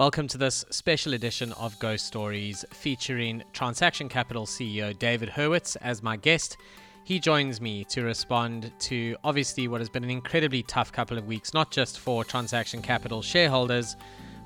Welcome to this special edition of Ghost Stories featuring Transaction Capital CEO David Hurwitz as my guest. He joins me to respond to obviously what has been an incredibly tough couple of weeks, not just for Transaction Capital shareholders,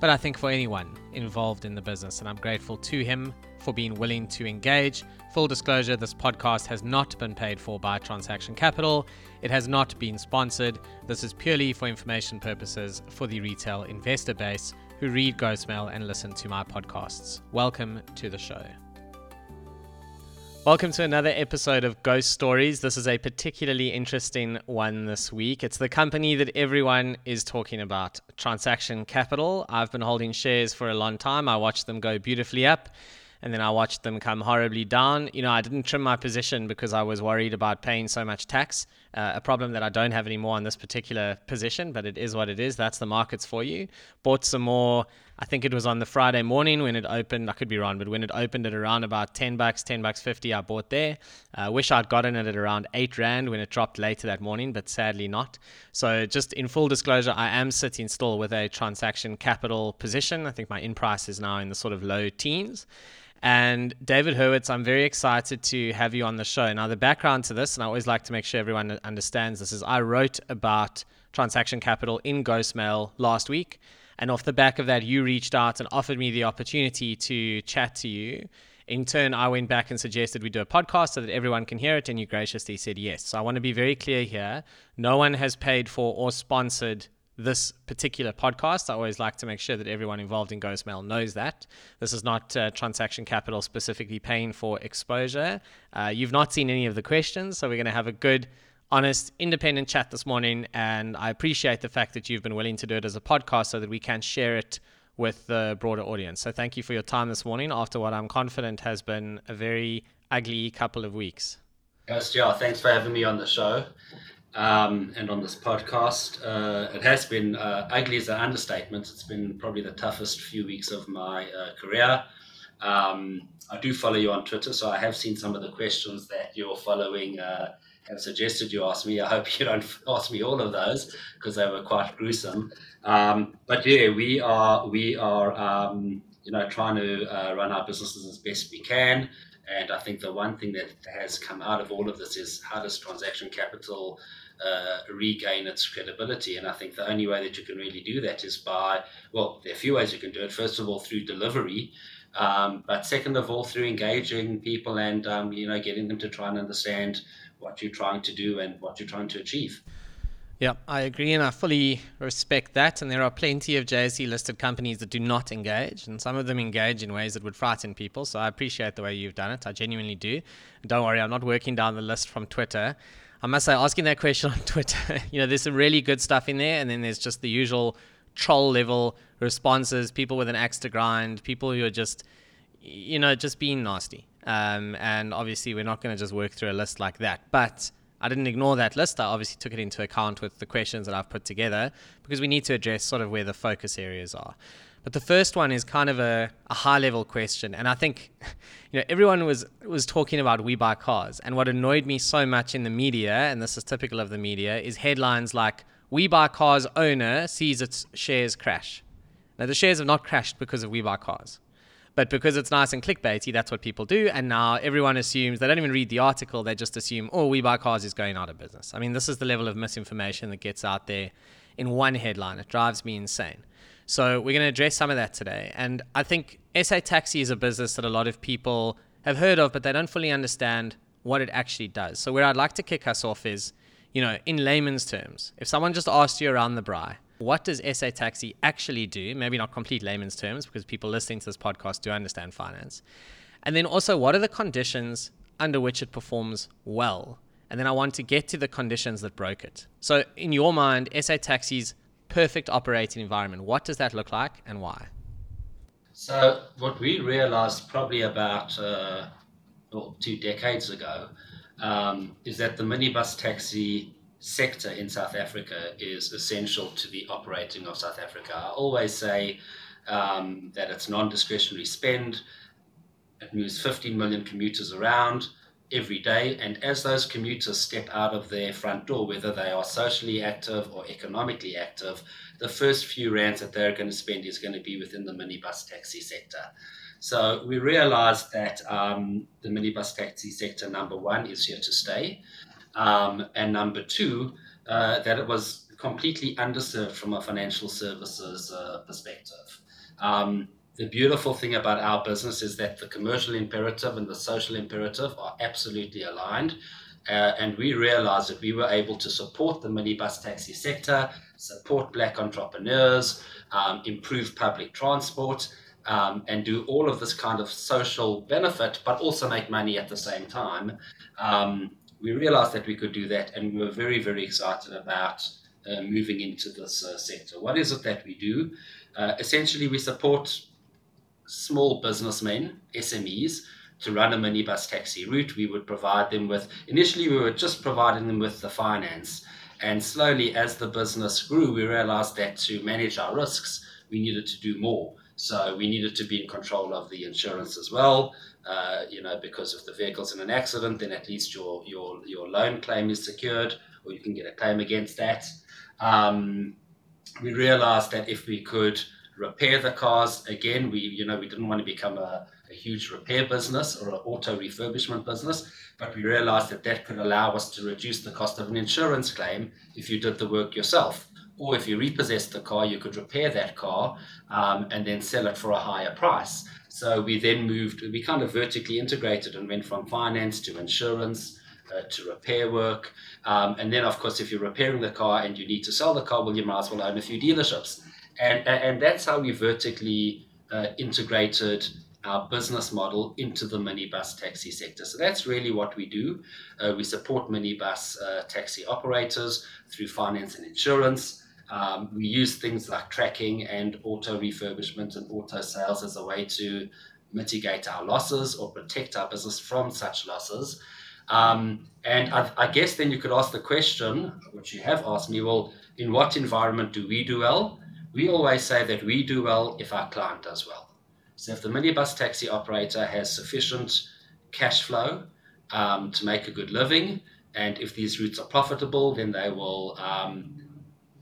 but I think for anyone involved in the business. And I'm grateful to him for being willing to engage. Full disclosure this podcast has not been paid for by Transaction Capital, it has not been sponsored. This is purely for information purposes for the retail investor base who read Ghostmail and listen to my podcasts. Welcome to the show. Welcome to another episode of Ghost Stories. This is a particularly interesting one this week. It's the company that everyone is talking about, Transaction Capital. I've been holding shares for a long time. I watched them go beautifully up and then I watched them come horribly down. You know, I didn't trim my position because I was worried about paying so much tax. Uh, a problem that I don't have anymore on this particular position, but it is what it is. That's the markets for you. Bought some more. I think it was on the Friday morning when it opened. I could be wrong, but when it opened at around about 10 bucks, 10 bucks 50, I bought there. I uh, wish I'd gotten it at around 8 Rand when it dropped later that morning, but sadly not. So, just in full disclosure, I am sitting still with a transaction capital position. I think my in price is now in the sort of low teens. And David Hurwitz, I'm very excited to have you on the show. Now, the background to this, and I always like to make sure everyone understands this, is I wrote about transaction capital in Ghostmail last week. And off the back of that, you reached out and offered me the opportunity to chat to you. In turn, I went back and suggested we do a podcast so that everyone can hear it, and you graciously said yes. So I want to be very clear here. No one has paid for or sponsored this particular podcast. I always like to make sure that everyone involved in Ghostmail knows that. This is not uh, transaction capital specifically paying for exposure. Uh, you've not seen any of the questions, so we're going to have a good, honest, independent chat this morning. And I appreciate the fact that you've been willing to do it as a podcast so that we can share it with the broader audience. So thank you for your time this morning after what I'm confident has been a very ugly couple of weeks. Yes, yeah, thanks for having me on the show um, and on this podcast. Uh, it has been uh, ugly as an understatement. It's been probably the toughest few weeks of my uh, career. Um, I do follow you on Twitter, so I have seen some of the questions that you're following uh, have suggested you ask me. I hope you don't ask me all of those because they were quite gruesome. Um, but yeah, we are we are um, you know trying to uh, run our businesses as best we can. And I think the one thing that has come out of all of this is how does transaction capital uh, regain its credibility. And I think the only way that you can really do that is by, well, there are a few ways you can do it. First of all, through delivery. Um, but second of all, through engaging people and, um, you know, getting them to try and understand what you're trying to do and what you're trying to achieve. Yeah, I agree, and I fully respect that. And there are plenty of JSE listed companies that do not engage, and some of them engage in ways that would frighten people. So I appreciate the way you've done it. I genuinely do. Don't worry, I'm not working down the list from Twitter. I must say, asking that question on Twitter, you know, there's some really good stuff in there, and then there's just the usual troll level responses, people with an axe to grind, people who are just, you know, just being nasty. Um, and obviously, we're not going to just work through a list like that. But I didn't ignore that list. I obviously took it into account with the questions that I've put together because we need to address sort of where the focus areas are. But the first one is kind of a, a high level question. And I think, you know, everyone was, was talking about WeBuyCars. And what annoyed me so much in the media, and this is typical of the media, is headlines like WeBuyCars owner sees its shares crash. Now, the shares have not crashed because of WeBuyCars. But because it's nice and clickbaity, that's what people do. And now everyone assumes they don't even read the article. They just assume, oh, WeBuyCars is going out of business. I mean, this is the level of misinformation that gets out there in one headline. It drives me insane. So we're going to address some of that today. And I think SA Taxi is a business that a lot of people have heard of, but they don't fully understand what it actually does. So where I'd like to kick us off is, you know, in layman's terms, if someone just asked you around the braai, what does SA Taxi actually do? Maybe not complete layman's terms because people listening to this podcast do understand finance. And then also, what are the conditions under which it performs well? And then I want to get to the conditions that broke it. So, in your mind, SA Taxi's perfect operating environment. What does that look like and why? So, what we realized probably about uh, well, two decades ago um, is that the minibus taxi sector in South Africa is essential to the operating of South Africa. I always say um, that it's non discretionary spend, it moves 15 million commuters around. Every day. And as those commuters step out of their front door, whether they are socially active or economically active, the first few rands that they're going to spend is going to be within the minibus taxi sector. So we realized that um, the minibus taxi sector, number one, is here to stay. Um, and number two, uh, that it was completely underserved from a financial services uh, perspective. Um, the beautiful thing about our business is that the commercial imperative and the social imperative are absolutely aligned. Uh, and we realized that we were able to support the minibus taxi sector, support black entrepreneurs, um, improve public transport, um, and do all of this kind of social benefit, but also make money at the same time. Um, we realized that we could do that, and we were very, very excited about uh, moving into this uh, sector. What is it that we do? Uh, essentially, we support small businessmen, SMEs, to run a minibus taxi route. We would provide them with, initially, we were just providing them with the finance. And slowly, as the business grew, we realized that to manage our risks, we needed to do more. So we needed to be in control of the insurance as well. Uh, you know, because if the vehicle's in an accident, then at least your your your loan claim is secured, or you can get a claim against that. Um, we realized that if we could repair the cars. Again, we you know we didn't want to become a, a huge repair business or an auto refurbishment business, but we realized that that could allow us to reduce the cost of an insurance claim if you did the work yourself. Or if you repossessed the car, you could repair that car um, and then sell it for a higher price. So we then moved, we kind of vertically integrated and went from finance to insurance. Uh, to repair work. Um, and then, of course, if you're repairing the car and you need to sell the car, well, you might as well own a few dealerships and and that's how we vertically uh, integrated our business model into the minibus taxi sector. So that's really what we do. Uh, we support minibus uh, taxi operators through finance and insurance. Um, we use things like tracking and auto refurbishment and auto sales as a way to mitigate our losses or protect our business from such losses. Um, and I, I, guess then you could ask the question, which you have asked me, well, in what environment do we do well? We always say that we do well if our client does well. So if the minibus taxi operator has sufficient cash flow um, to make a good living, and if these routes are profitable, then they will, um,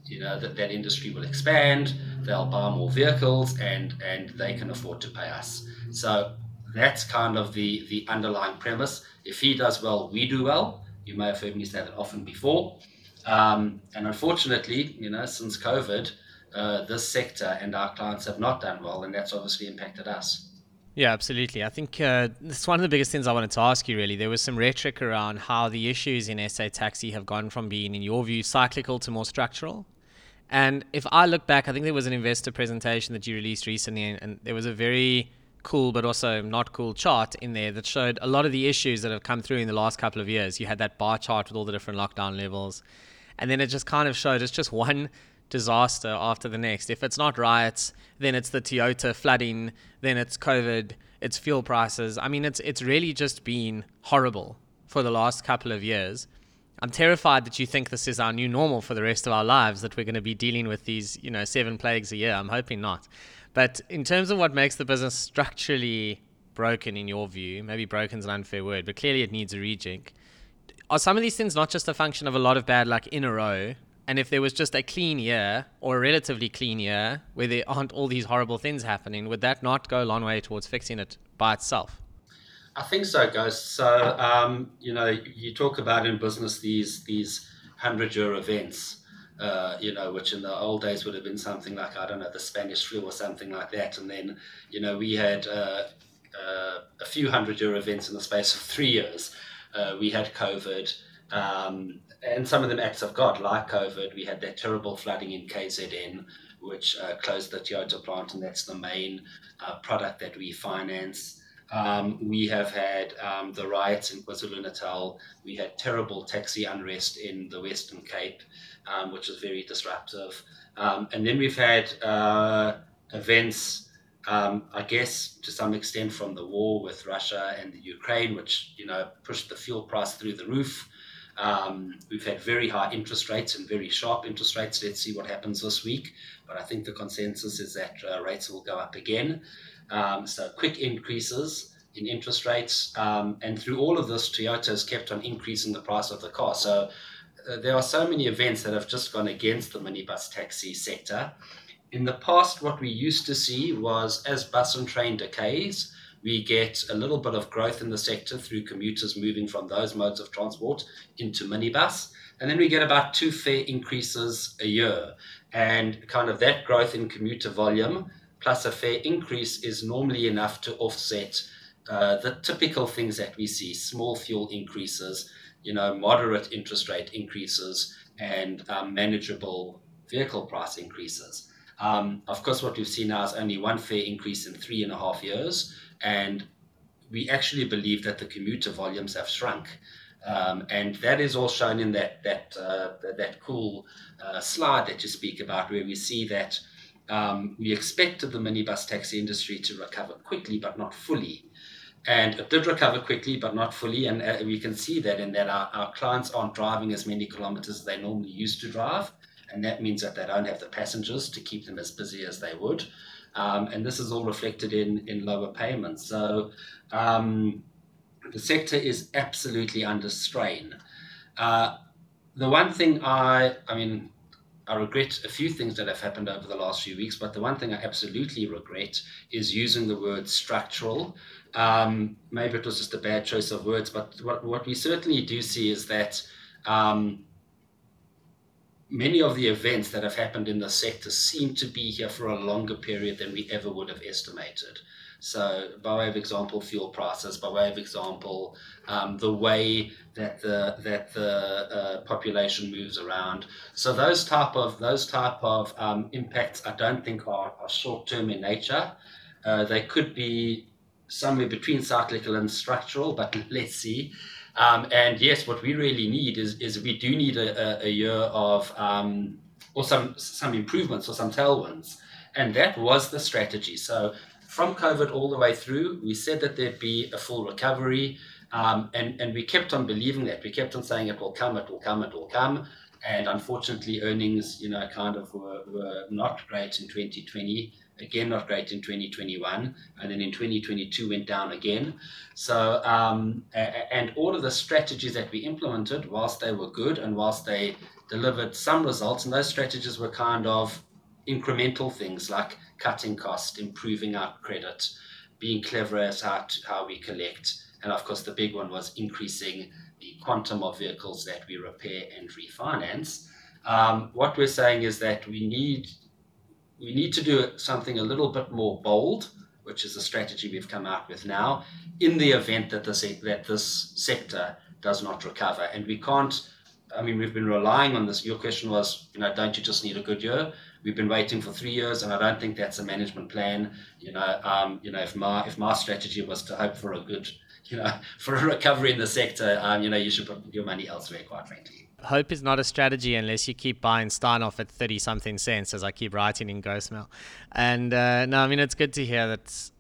you know, that, that industry will expand. They'll buy more vehicles, and and they can afford to pay us. So that's kind of the the underlying premise. If he does well, we do well. You may have heard me say that often before. Um, and unfortunately, you know, since COVID, uh, this sector and our clients have not done well, and that's obviously impacted us. Yeah, absolutely. I think uh, it's one of the biggest things I wanted to ask you. Really, there was some rhetoric around how the issues in SA Taxi have gone from being, in your view, cyclical to more structural. And if I look back, I think there was an investor presentation that you released recently, and, and there was a very cool but also not cool chart in there that showed a lot of the issues that have come through in the last couple of years. You had that bar chart with all the different lockdown levels, and then it just kind of showed it's just one disaster after the next. If it's not riots, then it's the Toyota flooding, then it's COVID, it's fuel prices. I mean, it's it's really just been horrible for the last couple of years. I'm terrified that you think this is our new normal for the rest of our lives, that we're going to be dealing with these, you know, seven plagues a year. I'm hoping not. But in terms of what makes the business structurally broken, in your view, maybe broken is an unfair word, but clearly it needs a rejig. Are some of these things not just a function of a lot of bad luck in a row, and if there was just a clean year or a relatively clean year where there aren't all these horrible things happening, would that not go a long way towards fixing it by itself? I think so, guys. So um, you know, you talk about in business these these hundred year events. Uh, you know, which in the old days would have been something like I don't know the Spanish flu or something like that, and then you know we had uh, uh, a few hundred year events in the space of three years. Uh, we had COVID, um, and some of them acts of God, like COVID. We had that terrible flooding in KZN, which uh, closed the Toyota plant, and that's the main uh, product that we finance. Um, we have had um, the riots in KwaZulu Natal. We had terrible taxi unrest in the Western Cape, um, which was very disruptive. Um, and then we've had uh, events, um, I guess, to some extent from the war with Russia and the Ukraine, which you know pushed the fuel price through the roof. Um, we've had very high interest rates and very sharp interest rates. Let's see what happens this week. But I think the consensus is that uh, rates will go up again. Um, so quick increases in interest rates. Um, and through all of this, Toyota has kept on increasing the price of the car. So uh, there are so many events that have just gone against the minibus taxi sector. In the past, what we used to see was as bus and train decays, we get a little bit of growth in the sector through commuters moving from those modes of transport into minibus. And then we get about two fare increases a year. And kind of that growth in commuter volume plus a fare increase is normally enough to offset uh, the typical things that we see small fuel increases, you know, moderate interest rate increases, and um, manageable vehicle price increases. Um, of course, what we've seen now is only one fare increase in three and a half years, and we actually believe that the commuter volumes have shrunk. Um, and that is all shown in that that uh, that cool uh, slide that you speak about, where we see that um, we expected the minibus taxi industry to recover quickly, but not fully. And it did recover quickly, but not fully. And uh, we can see that in that our, our clients aren't driving as many kilometers as they normally used to drive. And that means that they don't have the passengers to keep them as busy as they would. Um, and this is all reflected in, in lower payments. So um, the sector is absolutely under strain. Uh, the one thing I, I mean, I regret a few things that have happened over the last few weeks, but the one thing I absolutely regret is using the word structural. Um, maybe it was just a bad choice of words, but what, what we certainly do see is that um, many of the events that have happened in the sector seem to be here for a longer period than we ever would have estimated. So, by way of example, fuel prices. By way of example, um, the way that the that the uh, population moves around. So those type of those type of um, impacts, I don't think are, are short term in nature. Uh, they could be somewhere between cyclical and structural, but let's see. Um, and yes, what we really need is is we do need a, a, a year of um, or some some improvements or some tailwinds, and that was the strategy. So from COVID all the way through, we said that there'd be a full recovery. Um, and, and we kept on believing that. We kept on saying it will come, it will come, it will come. And unfortunately, earnings, you know, kind of were, were not great in 2020. Again, not great in 2021. And then in 2022 went down again. So, um, and all of the strategies that we implemented, whilst they were good and whilst they delivered some results, and those strategies were kind of incremental things like cutting cost, improving our credit, being clever as how, to, how we collect. And of course, the big one was increasing the quantum of vehicles that we repair and refinance. Um, what we're saying is that we need we need to do something a little bit more bold, which is the strategy we've come out with now, in the event that this that this sector does not recover. And we can't. I mean, we've been relying on this. Your question was, you know, don't you just need a good year? We've been waiting for three years, and I don't think that's a management plan. You know, um, you know, if my if my strategy was to hope for a good, you know, for a recovery in the sector, um, you know, you should put your money elsewhere. Quite frankly. Hope is not a strategy unless you keep buying Steinhoff at 30 something cents, as I keep writing in Ghostmail. And uh, no, I mean, it's good to hear that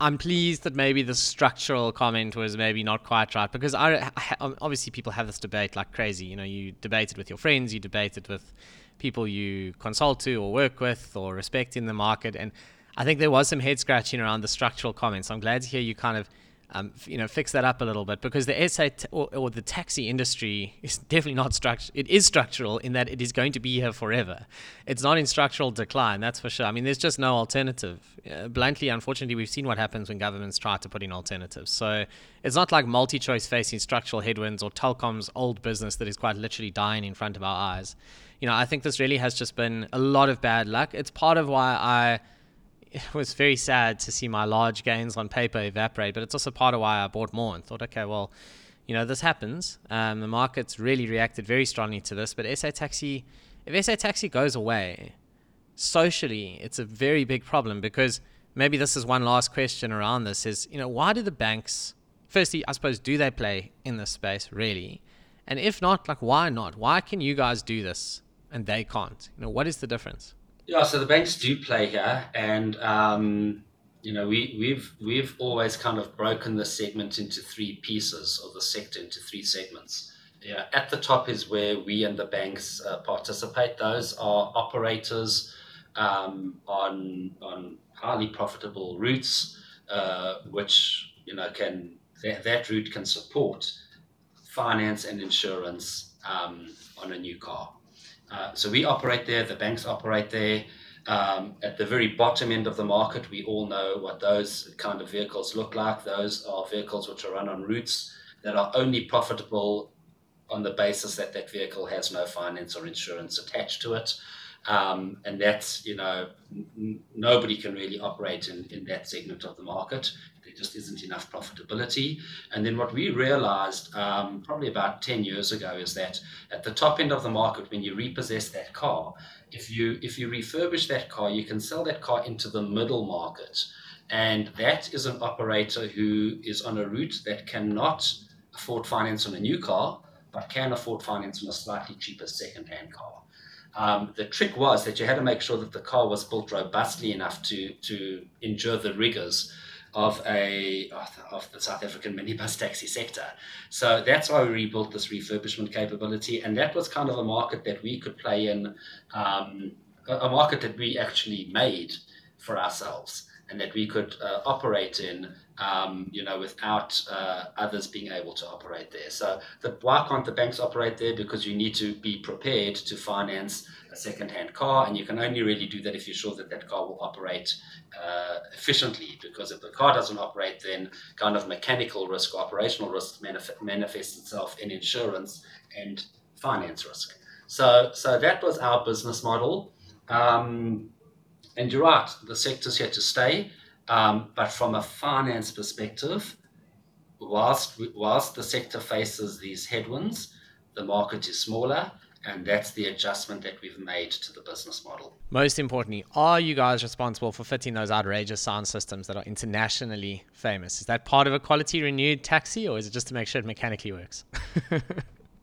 I'm pleased that maybe the structural comment was maybe not quite right because I, obviously people have this debate like crazy. You know, you debate it with your friends, you debate it with people you consult to or work with or respect in the market. And I think there was some head scratching around the structural comments. I'm glad to hear you kind of um, you know, fix that up a little bit because the SA t- or, or, the taxi industry is definitely not structural. It is structural in that it is going to be here forever. It's not in structural decline, that's for sure. I mean, there's just no alternative. Uh, bluntly, unfortunately, we've seen what happens when governments try to put in alternatives. So it's not like MultiChoice facing structural headwinds or Telkom's old business that is quite literally dying in front of our eyes you know, I think this really has just been a lot of bad luck. It's part of why I was very sad to see my large gains on paper evaporate, but it's also part of why I bought more and thought, okay, well, you know, this happens. Um, the market's really reacted very strongly to this, but SA Taxi, if SA Taxi goes away, socially, it's a very big problem because maybe this is one last question around this is, you know, why do the banks, firstly, I suppose, do they play in this space really? And if not, like, why not? Why can you guys do this and they can't? You know, what is the difference? Yeah, so the banks do play here, and um, you know we we've we've always kind of broken the segment into three pieces, or the sector into three segments. Yeah, at the top is where we and the banks uh, participate. Those are operators um, on on highly profitable routes, uh, which you know, can that, that route can support finance and insurance um, on a new car. Uh, so we operate there, the banks operate there. Um, at the very bottom end of the market, we all know what those kind of vehicles look like. Those are vehicles which are run on routes that are only profitable on the basis that that vehicle has no finance or insurance attached to it. Um, and that's, you know, n- nobody can really operate in, in that segment of the market. There just isn't enough profitability. And then what we realized um, probably about 10 years ago is that at the top end of the market, when you repossess that car, if you if you refurbish that car, you can sell that car into the middle market. And that is an operator who is on a route that cannot afford finance on a new car, but can afford finance on a slightly cheaper second-hand car. Um, the trick was that you had to make sure that the car was built robustly enough to to endure the rigors of a of the South African minibus taxi sector. So that's why we rebuilt this refurbishment capability, and that was kind of a market that we could play in, um, a market that we actually made for ourselves and that we could uh, operate in, um, you know, without uh, others being able to operate there. So the, why can't the banks operate there? Because you need to be prepared to finance a second-hand car, and you can only really do that if you're sure that that car will operate uh, efficiently. Because if the car doesn't operate, then kind of mechanical risk operational risk manif- manifests itself in insurance and finance risk. So, so that was our business model. Um, and you're right, the sector's here to stay. Um, but from a finance perspective, whilst whilst the sector faces these headwinds, the market is smaller, and that's the adjustment that we've made to the business model. Most importantly, are you guys responsible for fitting those outrageous sound systems that are internationally famous? Is that part of a quality renewed taxi, or is it just to make sure it mechanically works?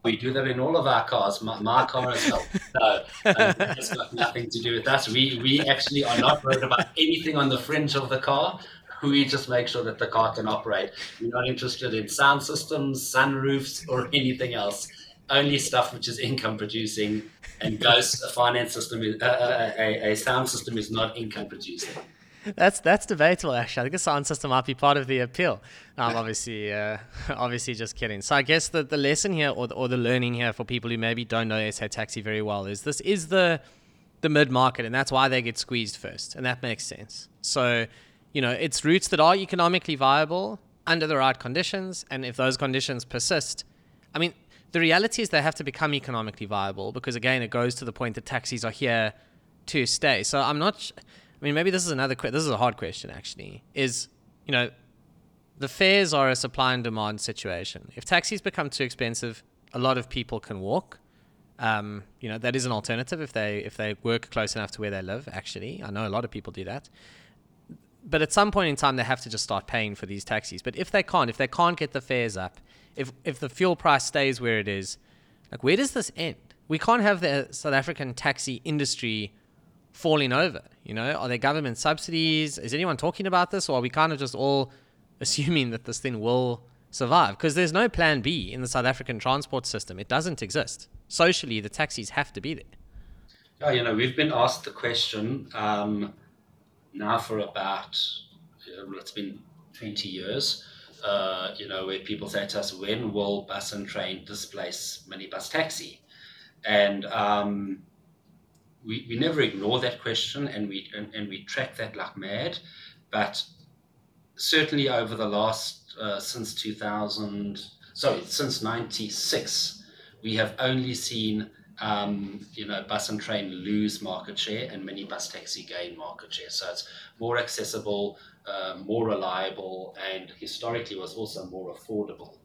We do that in all of our cars. My, my car as well. No, um, it's got nothing to do with us. We we actually are not worried about anything on the fringe of the car. We just make sure that the car can operate. We're not interested in sound systems, sunroofs, or anything else. Only stuff which is income producing. And Ghost, a finance system, is, uh, a, a sound system is not income producing that's that's debatable actually. I think sound system might be part of the appeal. I'm obviously uh, obviously just kidding. So I guess the, the lesson here or the, or the learning here for people who maybe don't know SA Taxi very well is this is the the mid market and that's why they get squeezed first and that makes sense. So you know it's routes that are economically viable under the right conditions and if those conditions persist, I mean the reality is they have to become economically viable because again it goes to the point that taxis are here to stay. So I'm not. Sh- I mean, maybe this is another. this is a hard question actually. Is you know, the fares are a supply and demand situation. If taxis become too expensive, a lot of people can walk. Um, you know, that is an alternative if they if they work close enough to where they live. Actually, I know a lot of people do that. But at some point in time, they have to just start paying for these taxis. But if they can't, if they can't get the fares up, if if the fuel price stays where it is, like where does this end? We can't have the South African taxi industry falling over? You know, are there government subsidies? Is anyone talking about this, or are we kind of just all assuming that this thing will survive? Because there's no plan B in the South African transport system. It doesn't exist. Socially, the taxis have to be there. Yeah, you know, we've been asked the question um, now for about, it's been 20 years, uh, you know, where people say to us, when will bus and train displace minibus taxi? And um, we, we never ignore that question and we and, and we track that like mad but certainly over the last uh, since 2000 sorry since 96 we have only seen um, you know bus and train lose market share and minibus taxi gain market share so it's more accessible uh, more reliable and historically was also more affordable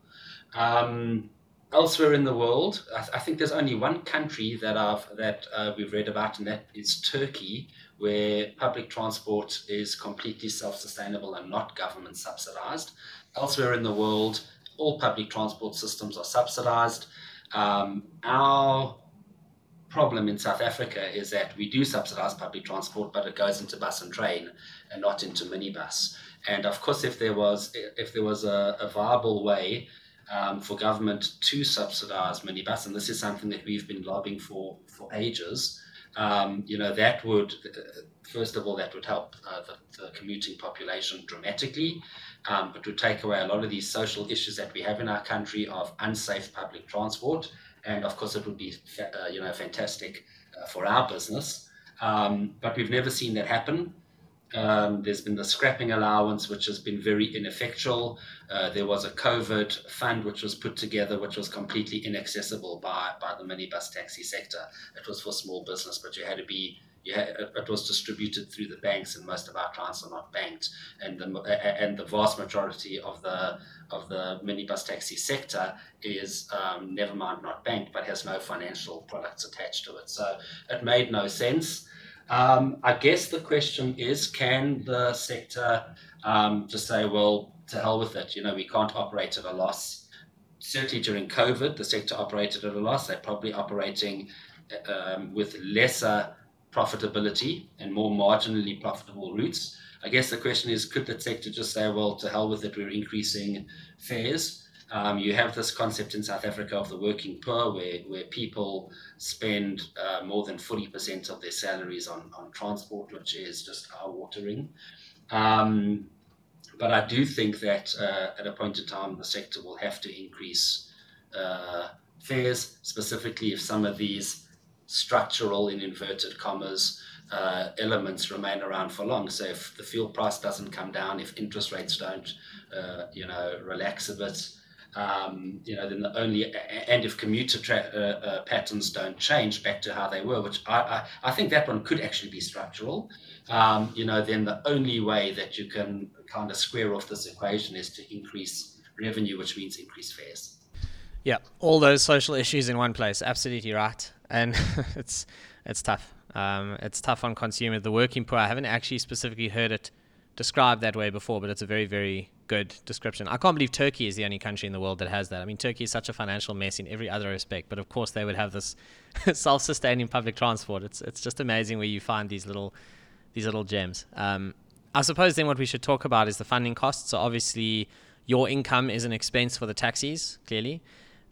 um, elsewhere in the world, I, th- I, think there's only one country that I've that uh, we've read about, and that is Turkey, where public transport is completely self-sustainable and not government subsidized. Elsewhere in the world, all public transport systems are subsidized. Um, our problem in South Africa is that we do subsidize public transport, but it goes into bus and train and not into minibus. And of course, if there was if there was a, a viable way um, for government to subsidise minibus, and this is something that we've been lobbying for for ages. um, you know, that would, uh, first of all, that would help uh, the, the, commuting population dramatically. Um, it would take away a lot of these social issues that we have in our country of unsafe public transport. And of course, it would be, uh, you know, fantastic uh, for our business. Um, but we've never seen that happen. Um, there's been the scrapping allowance, which has been very ineffectual. Uh, there was a COVID fund which was put together, which was completely inaccessible by, by the minibus taxi sector. It was for small business, but you had to be it was distributed through the banks, and most of our clients are not banked. And the and the vast majority of the of the minibus taxi sector is um, never mind not banked, but has no financial products attached to it. So it made no sense. Um, I guess the question is can the sector um, just say, well, to hell with it, you know, we can't operate at a loss. Certainly during COVID, the sector operated at a loss. They're probably operating um, with lesser profitability and more marginally profitable routes. I guess the question is could the sector just say, well, to hell with it, we're increasing fares? Um, you have this concept in South Africa of the working poor, where, where people spend uh, more than 40% of their salaries on, on transport, which is just eye watering. Um, but I do think that uh, at a point in time, the sector will have to increase uh, fares, specifically if some of these structural, in inverted commas, uh, elements remain around for long. So if the fuel price doesn't come down, if interest rates don't, uh, you know, relax a bit, um, you know, then the only and if commuter tra- uh, uh, patterns don't change back to how they were, which I, I, I think that one could actually be structural. Um, you know, then the only way that you can kind of square off this equation is to increase revenue, which means increase fares. Yeah, all those social issues in one place. Absolutely right, and it's it's tough. Um, it's tough on consumers. The working poor. I haven't actually specifically heard it described that way before, but it's a very very good description. I can't believe Turkey is the only country in the world that has that. I mean, Turkey is such a financial mess in every other respect, but of course they would have this self-sustaining public transport. It's it's just amazing where you find these little these little gems. Um, I suppose then what we should talk about is the funding costs. So obviously your income is an expense for the taxis. Clearly,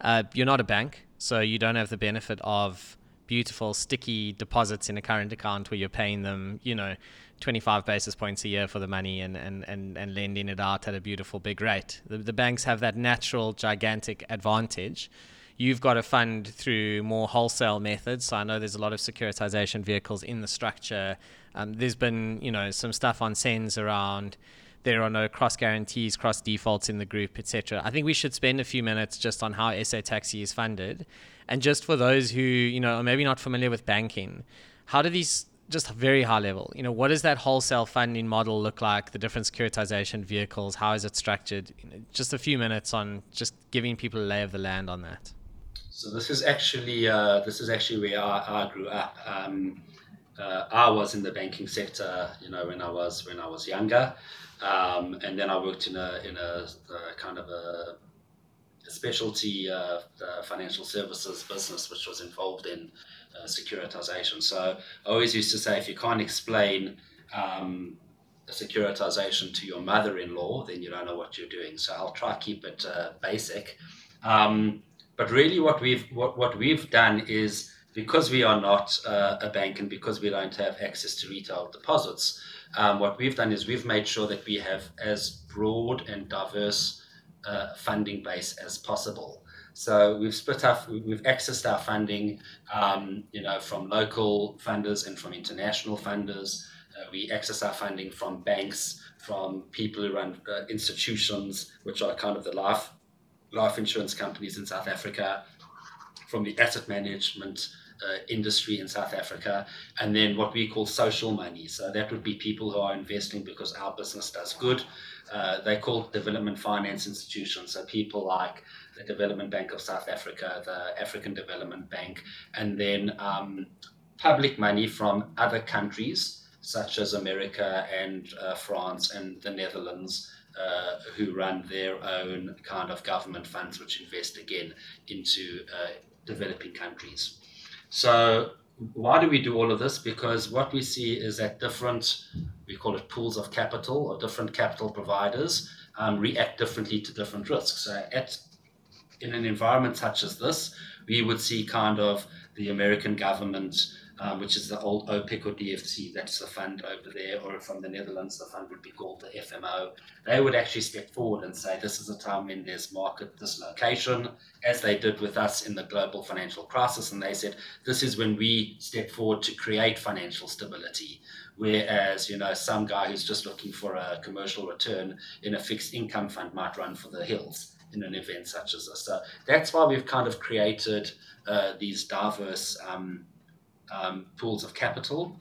uh, you're not a bank, so you don't have the benefit of beautiful sticky deposits in a current account where you're paying them, you know 25 basis points a year for the money and, and, and, and lending it out at a beautiful big rate. The, the banks have that natural, gigantic advantage. You've got to fund through more wholesale methods. So I know there's a lot of securitization vehicles in the structure. Um, there's been, you know, some stuff on SENS around there are no cross guarantees, cross defaults in the group, etc. I think we should spend a few minutes just on how SA Taxi is funded, and just for those who you know are maybe not familiar with banking, how do these just very high level. You know, what does that wholesale funding model look like? The different securitization vehicles, how is it structured? You know, just a few minutes on just giving people a lay of the land on that. So this is actually uh, this is actually where I, I grew up. Um, uh, I was in the banking sector, you know, when I was when I was younger, um, and then I worked in a in a, a kind of a, specialty uh, financial services business, which was involved in uh, securitization. So I always used to say if you can't explain um, securitization to your mother-in-law, then you don't know what you're doing. So I'll try to keep it uh, basic. Um, but really, what we've what, what we've done is because we are not uh, a bank and because we don't have access to retail deposits, um, what we've done is we've made sure that we have as broad and diverse uh, funding base as possible. So we've split up, we've accessed our funding, um, you know, from local funders and from international funders. Uh, we access our funding from banks, from people who run uh, institutions, which are kind of the life life insurance companies in South Africa, from the asset management uh, industry in South Africa, and then what we call social money. So that would be people who are investing because our business does good. Uh, they call development finance institutions. So people like the Development Bank of South Africa, the African Development Bank, and then um, public money from other countries such as America and uh, France and the Netherlands. Uh, who run their own kind of government funds, which invest again into uh, developing countries. So, why do we do all of this? Because what we see is that different, we call it pools of capital or different capital providers, um, react differently to different risks. So, at in an environment such as this, we would see kind of the American government um, which is the old OPIC or DFC, that's the fund over there, or from the Netherlands, the fund would be called the FMO. They would actually step forward and say, This is a time when there's market dislocation, as they did with us in the global financial crisis. And they said, This is when we step forward to create financial stability. Whereas, you know, some guy who's just looking for a commercial return in a fixed income fund might run for the hills in an event such as this. So that's why we've kind of created uh, these diverse um, um, pools of capital.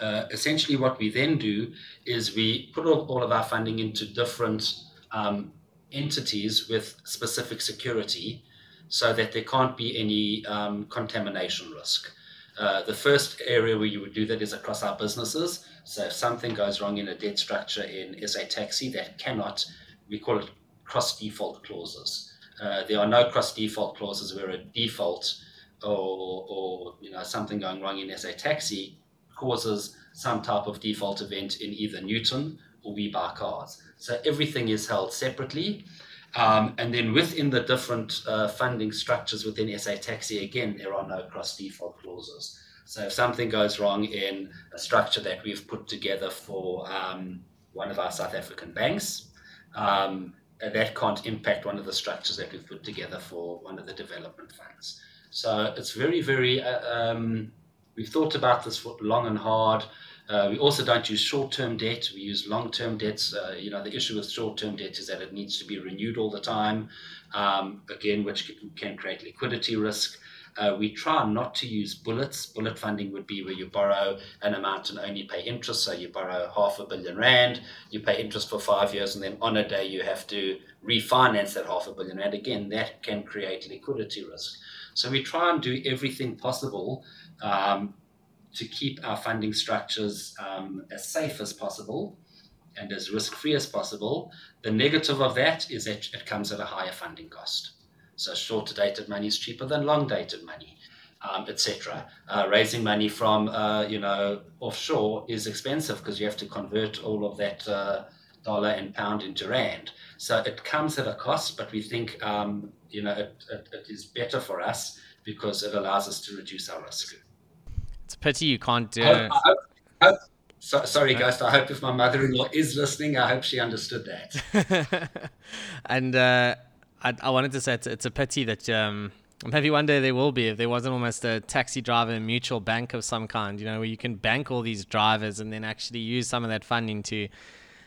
Uh, essentially, what we then do is we put all, all of our funding into different um, entities with specific security so that there can't be any um, contamination risk. Uh, the first area where you would do that is across our businesses. So if something goes wrong in a debt structure in SA Taxi, that cannot, we call it cross default clauses. Uh, there are no cross default clauses where a default or, or you know something going wrong in SA Taxi causes some type of default event in either Nutun or WeBuyCars. So everything is held separately. Um, and then within the different uh, funding structures within SA Taxi, again, there are no cross default clauses. So if something goes wrong in a structure that we've put together for um, one of our South African banks, um, that can't impact one of the structures that we've put together for one of the development funds. So it's very, very, uh, um, we've thought about this for long and hard. Uh, we also don't use short-term debt. We use long-term debts. Uh, you know, the issue with short-term debt is that it needs to be renewed all the time. Um, again, which can create liquidity risk. Uh, we try not to use bullets. Bullet funding would be where you borrow an amount and only pay interest. So you borrow half a billion rand, you pay interest for five years, and then on a day you have to refinance that half a billion rand. Again, that can create liquidity risk. So we try and do everything possible um, to keep our funding structures um, as safe as possible and as risk free as possible. The negative of that is that it comes at a higher funding cost. So shorter dated money is cheaper than long dated money, um, etc. Uh, raising money from uh, you know offshore is expensive because you have to convert all of that uh, dollar and pound into rand. So it comes at a cost, but we think um, you know it, it, it is better for us because it allows us to reduce our risk. It's a pity you can't do. I, I, I, so, sorry, Ghost. I hope if my mother-in-law is listening, I hope she understood that. and uh, I, I, wanted to say it's, it's a pity that um, maybe one day there will be if there wasn't almost a taxi driver mutual bank of some kind, you know, where you can bank all these drivers and then actually use some of that funding to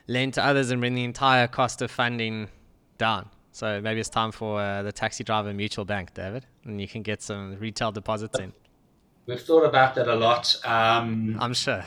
lend to others and bring the entire cost of funding down. So maybe it's time for uh, the taxi driver mutual bank, David, and you can get some retail deposits in. We've thought about that a lot. Um, I'm sure.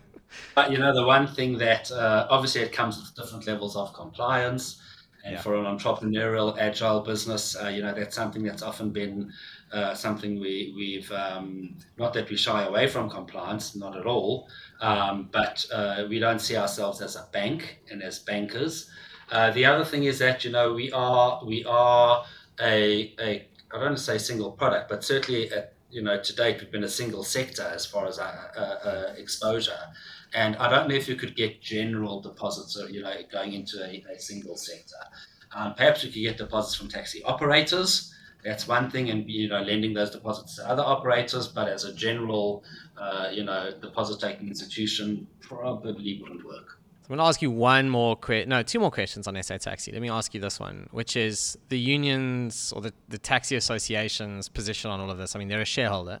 but you know, the one thing that uh, obviously it comes with different levels of compliance, and yeah. for an entrepreneurial, agile business, uh, you know, that's something that's often been uh, something we, we've um, not that we shy away from compliance, not at all, um, but uh, we don't see ourselves as a bank and as bankers. Uh, the other thing is that you know we are we are a, a I don't want to say single product, but certainly a, you know to date we've been a single sector as far as our uh, uh, exposure. And I don't know if you could get general deposits, or, you know, going into a, a single sector. Um, perhaps we could get deposits from taxi operators. That's one thing, and you know, lending those deposits to other operators. But as a general, uh, you know, deposit-taking institution, probably wouldn't work. I'm going to ask you one more question. No, two more questions on SA Taxi. Let me ask you this one, which is the unions or the, the taxi association's position on all of this. I mean, they're a shareholder.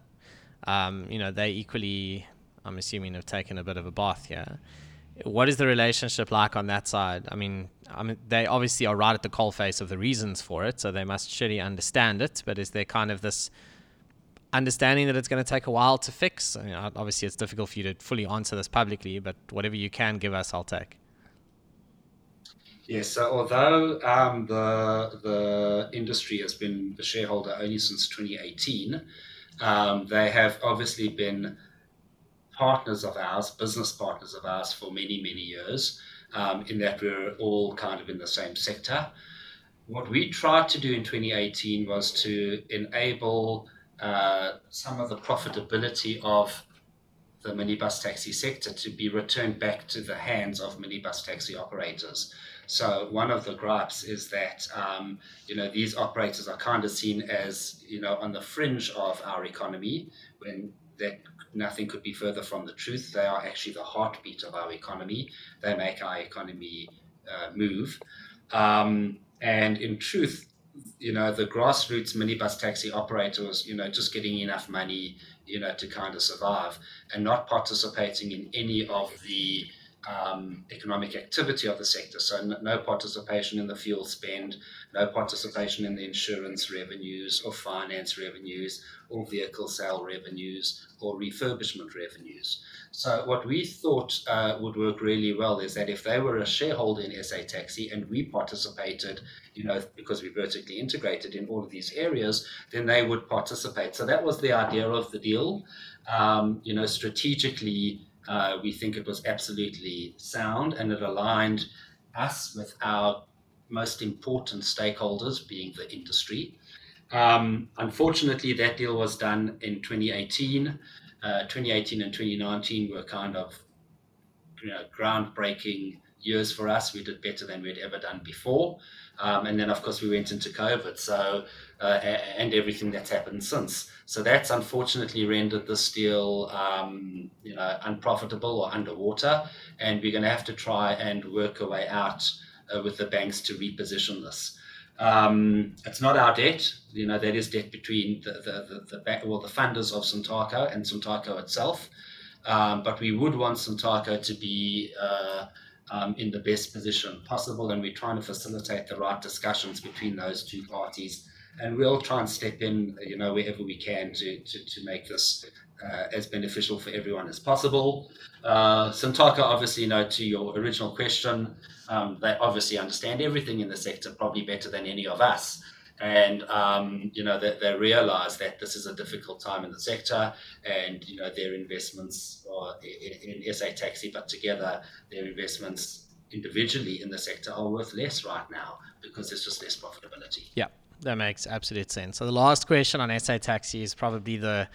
Um, you know, they equally, I'm assuming, have taken a bit of a bath here. What is the relationship like on that side? I mean, I mean, they obviously are right at the coalface of the reasons for it, so they must surely understand it. But is there kind of this understanding that it's going to take a while to fix. I mean, obviously, it's difficult for you to fully answer this publicly, but whatever you can give us, I'll take. Yes, so although um, the the industry has been the shareholder only since 2018, um, they have obviously been partners of ours, business partners of ours for many many years. Um, in that we're all kind of in the same sector. What we tried to do in 2018 was to enable uh, some of the profitability of the minibus taxi sector to be returned back to the hands of minibus taxi operators. So one of the gripes is that um, you know these operators are kind of seen as you know on the fringe of our economy when that nothing could be further from the truth. They are actually the heartbeat of our economy. They make our economy uh, move. Um, and in truth, you know, the grassroots minibus taxi operators, you know, just getting enough money, you know, to kind of survive and not participating in any of the um, economic activity of the sector. So, no participation in the fuel spend, no participation in the insurance revenues or finance revenues or vehicle sale revenues or refurbishment revenues. So, what we thought uh, would work really well is that if they were a shareholder in SA Taxi and we participated, you know, because we vertically integrated in all of these areas, then they would participate. So, that was the idea of the deal. Um, you know, strategically, uh, we think it was absolutely sound and it aligned us with our most important stakeholders, being the industry. Um, unfortunately, that deal was done in 2018. Uh, 2018 and 2019 were kind of you know, groundbreaking years for us. We did better than we'd ever done before. Um, and then, of course, we went into COVID, so uh, and everything that's happened since. So that's unfortunately rendered this deal, um, you know, unprofitable or underwater. And we're going to have to try and work a way out uh, with the banks to reposition this. Um, it's not our debt, you know, that is debt between the, the, the, the bank, well, the funders of Santaco and Santaco itself. Um, but we would want Santaco to be uh, um, in the best position possible, and we're trying to facilitate the right discussions between those two parties. And we'll try and step in, you know, wherever we can to, to, to make this uh, as beneficial for everyone as possible. Uh, Santaco, obviously, you know, to your original question, um, they obviously understand everything in the sector probably better than any of us. And, um, you know, they, they realize that this is a difficult time in the sector and, you know, their investments are in, in SA Taxi, but together their investments individually in the sector are worth less right now because there's just less profitability. Yeah, that makes absolute sense. So the last question on SA Taxi is probably the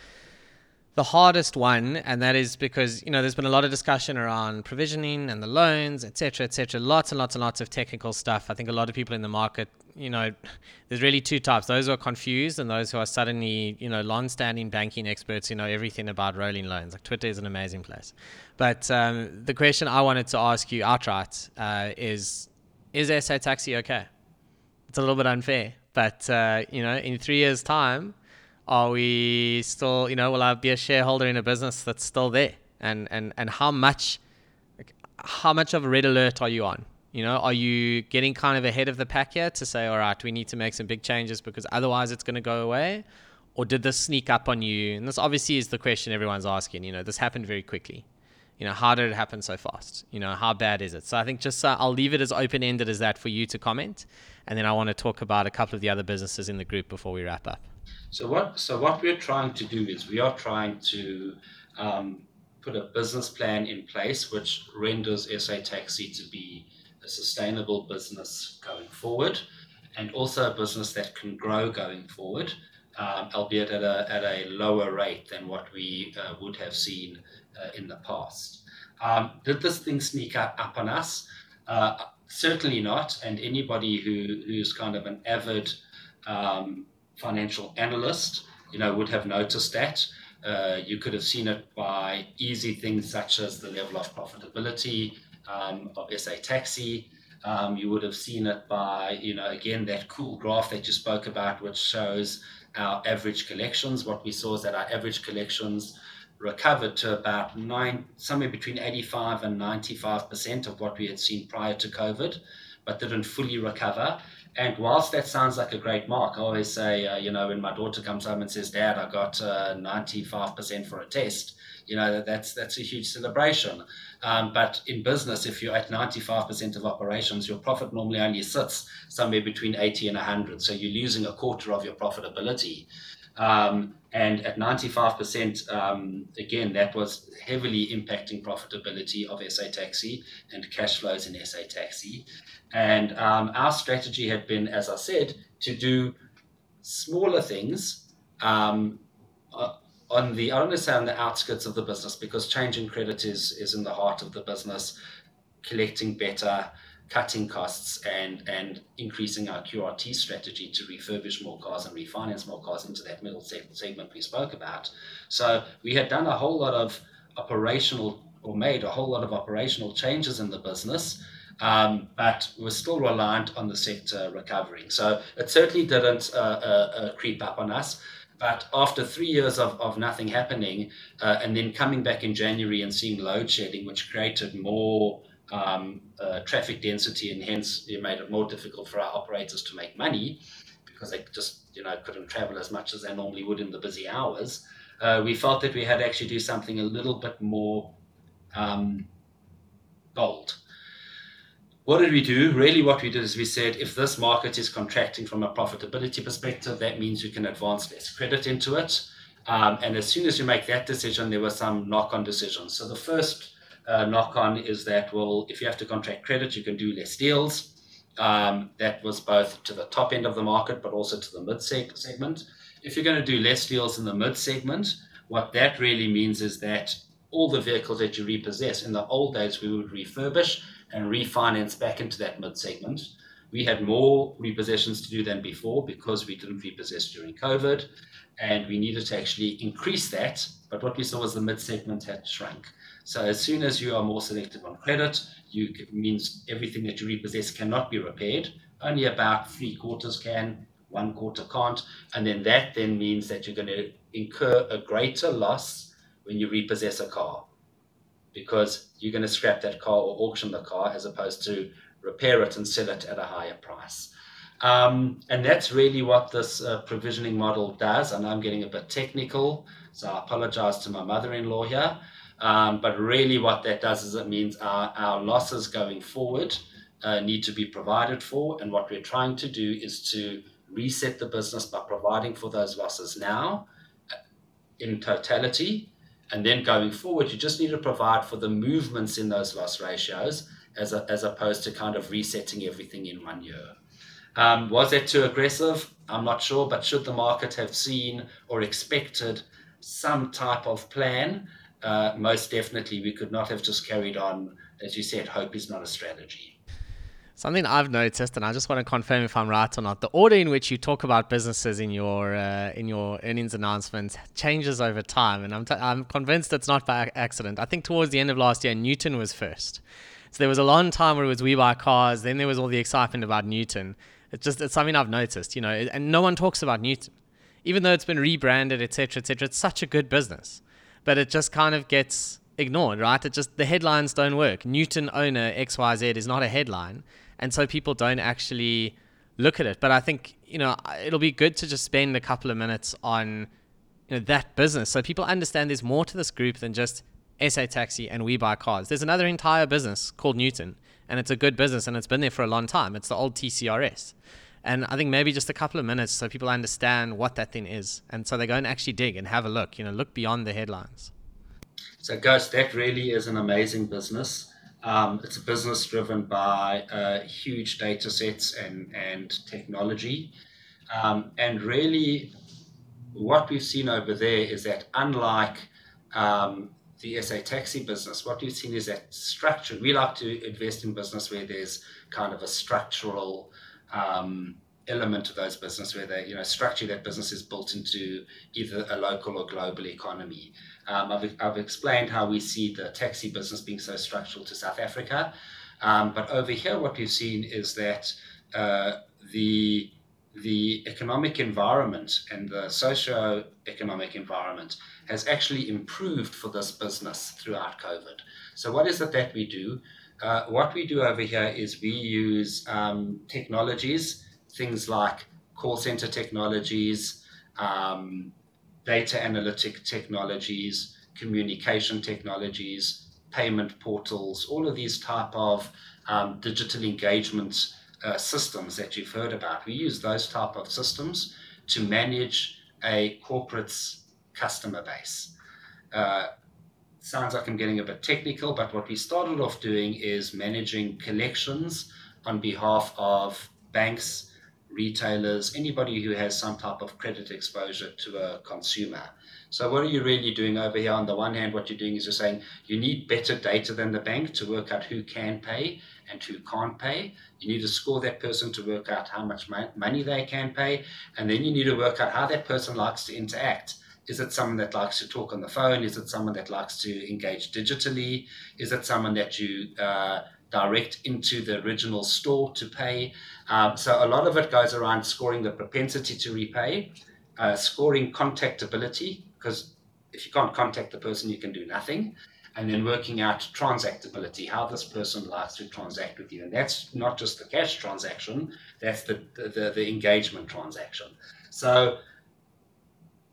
the hardest one, and that is because you know there's been a lot of discussion around provisioning and the loans, etc., etc. Lots and lots and lots of technical stuff. I think a lot of people in the market, you know, there's really two types: those who are confused and those who are suddenly, you know, long-standing banking experts who know everything about rolling loans. Like Twitter is an amazing place. But um, the question I wanted to ask you outright uh, is: Is SA Taxi okay? It's a little bit unfair, but uh, you know, in three years' time are we still, you know, will I be a shareholder in a business that's still there? And and and how much, how much of a red alert are you on? You know, are you getting kind of ahead of the pack here to say, all right, we need to make some big changes because otherwise it's going to go away? Or did this sneak up on you? And this obviously is the question everyone's asking. You know, this happened very quickly. You know, how did it happen so fast? You know, how bad is it? So I think just uh, I'll leave it as open ended as that for you to comment. And then I want to talk about a couple of the other businesses in the group before we wrap up. So what so what we're trying to do is we are trying to um, put a business plan in place which renders SA Taxi to be a sustainable business going forward, and also a business that can grow going forward, um, albeit at a at a lower rate than what we uh, would have seen uh, in the past. Um, did this thing sneak up, up on us? Uh, certainly not. And anybody who who's kind of an avid um, financial analyst, you know, would have noticed that. Uh, you could have seen it by easy things such as the level of profitability um, of SA Taxi. Um, you would have seen it by, you know, again, that cool graph that you spoke about, which shows our average collections. What we saw is that our average collections recovered to about nine, somewhere between 85 and 95% of what we had seen prior to COVID, but didn't fully recover. And whilst that sounds like a great mark, I always say, uh, you know, when my daughter comes home and says, "Dad, I got uh, 95% for a test," you know, that's that's a huge celebration. Um, but in business, if you're at 95% of operations, your profit normally only sits somewhere between 80 and 100. So you're losing a quarter of your profitability. Um, and at 95%, um, again, that was heavily impacting profitability of SA Taxi and cash flows in SA Taxi. And um, our strategy had been, as I said, to do smaller things um, on the, I don't want to say on the outskirts of the business because changing credit is, is in the heart of the business, collecting better, cutting costs and and increasing our QRT strategy to refurbish more cars and refinance more cars into that middle segment we spoke about. So we had done a whole lot of operational or made a whole lot of operational changes in the business. Um, but we're still reliant on the sector recovering. So it certainly didn't uh, uh, uh, creep up on us. But after three years of, of nothing happening, uh, and then coming back in January and seeing load shedding, which created more traffic density, and hence it made it more difficult for our operators to make money because they just you know couldn't travel as much as they normally would in the busy hours. Uh, we felt that we had to actually do something a little bit more um, bold. What did we do? Really, what we did is we said if this market is contracting from a profitability perspective, that means you can advance less credit into it. Um, and as soon as you make that decision, there were some knock on decisions. So the first uh, knock on is that, well, if you have to contract credit, you can do less deals. Um, that was both to the top end of the market, but also to the mid segment. If you're going to do less deals in the mid segment, what that really means is that all the vehicles that you repossess, in the old days, we would refurbish and refinance back into that mid segment. We had more repossessions to do than before because we didn't repossess during COVID, and we needed to actually increase that. But what we saw was the mid segment had shrunk. So as soon as you are more selective on credit, you means everything that you repossess cannot be repaired. Only about three quarters can, one quarter can't, and then that then means that you're going to incur a greater loss when you repossess a car because you're going to scrap that car or auction the car as opposed to repair it and sell it at a higher price. Um, and that's really what this uh, provisioning model does. And I'm getting a bit technical, so I apologize to my mother in law here. Um, but really, what that does is it means our, losses going forward uh, need to be provided for. And what we're trying to do is to reset the business by providing for those losses now uh, in totality. And then going forward, you just need to provide for the movements in those loss ratios as opposed to kind of resetting everything in one year. Um, was that too aggressive? I'm not sure, but should the market have seen or expected some type of plan? Uh, most definitely we could not have just carried on. As you said, hope is not a strategy. Something I've noticed, and I just want to confirm if I'm right or not. The order in which you talk about businesses in your uh, in your earnings announcements changes over time, and I'm t- I'm convinced it's not by accident. I think towards the end of last year, Nutun was first. So there was a long time where it was WeBuyCars. Then there was all the excitement about Nutun. It's just it's something I've noticed, you know, and no one talks about Nutun, even though it's been rebranded, etc., etc. It's such a good business but it just kind of gets ignored, right? It just the headlines don't work. Nutun owner XYZ is not a headline, and so people don't actually look at it. But I think you know it'll be good to just spend a couple of minutes on you know that business so people understand there's more to this group than just SA Taxi and WeBuyCars. There's another entire business called Nutun, and it's a good business, and it's been there for a long time. It's the old TCRS. And I think maybe just a couple of minutes so people understand what that thing is. And so they go and actually dig and have a look, you know, look beyond the headlines. So, Ghost, that really is an amazing business. Um, it's a business driven by uh, huge data sets and, and technology. Um, and really, what we've seen over there is that unlike um, the SA taxi business, what we've seen is that structure. We like to invest in business where there's kind of a structural um, element of those business where they, you know, structure that business is built into either a local or global economy. Um, I've, I've explained how we see the taxi business being so structural to South Africa. Um, but over here, what we've seen is that uh, the the economic environment and the socio-economic environment has actually improved for this business throughout COVID. So, what is it that we do? Uh, what we do over here is we use um, technologies, things like call center technologies, um, data analytic technologies, communication technologies, payment portals, all of these type of um, digital engagement uh, systems that you've heard about. We use those type of systems to manage a corporate's customer base. Uh, sounds like I'm getting a bit technical, but what we started off doing is managing collections on behalf of banks, retailers, anybody who has some type of credit exposure to a consumer. So what are you really doing over here? On the one hand, what you're doing is you're saying you need better data than the bank to work out who can pay and who can't pay. You need to score that person to work out how much money they can pay. And then you need to work out how that person likes to interact. Is it someone that likes to talk on the phone? Is it someone that likes to engage digitally? Is it someone that you uh, direct into the original store to pay? Um, so a lot of it goes around scoring the propensity to repay, uh, scoring contactability, because if you can't contact the person, you can do nothing. And then working out transactability, how this person likes to transact with you. And that's not just the cash transaction, that's the, the, the engagement transaction. So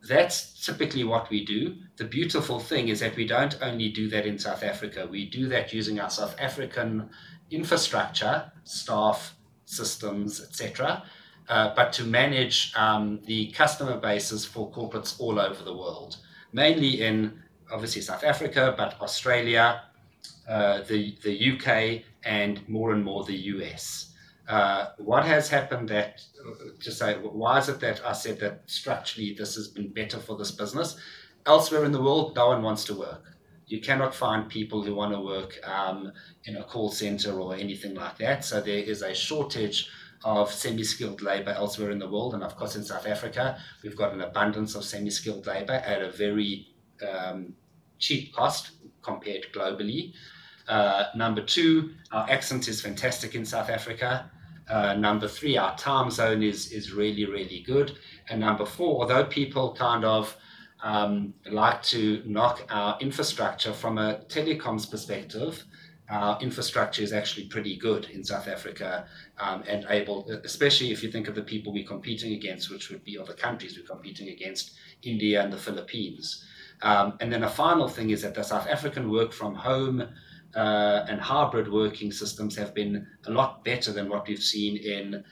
that's typically what we do. The beautiful thing is that we don't only do that in South Africa, we do that using our South African infrastructure, staff, systems, etc uh, but to manage um, the customer bases for corporates all over the world, mainly in obviously South Africa, but Australia, uh, the, the UK, and more and more the US. Uh, what has happened that, to say, why is it that I said that structurally this has been better for this business? Elsewhere in the world, no one wants to work. You cannot find people who want to work um, in a call center or anything like that. So there is a shortage of semi-skilled labor elsewhere in the world, and of course in South Africa, we've got an abundance of semi-skilled labor at a very um, cheap cost compared globally. Uh, number two, our accent is fantastic in South Africa. Uh, number three, our time zone is is really really good. And number four, although people kind of um, like to knock our infrastructure from a telecoms perspective, our infrastructure is actually pretty good in South Africa um, and able, especially if you think of the people we're competing against, which would be other countries we're competing against, India and the Philippines. Um, and then a final thing is that the South African work from home uh, and hybrid working systems have been a lot better than what we've seen in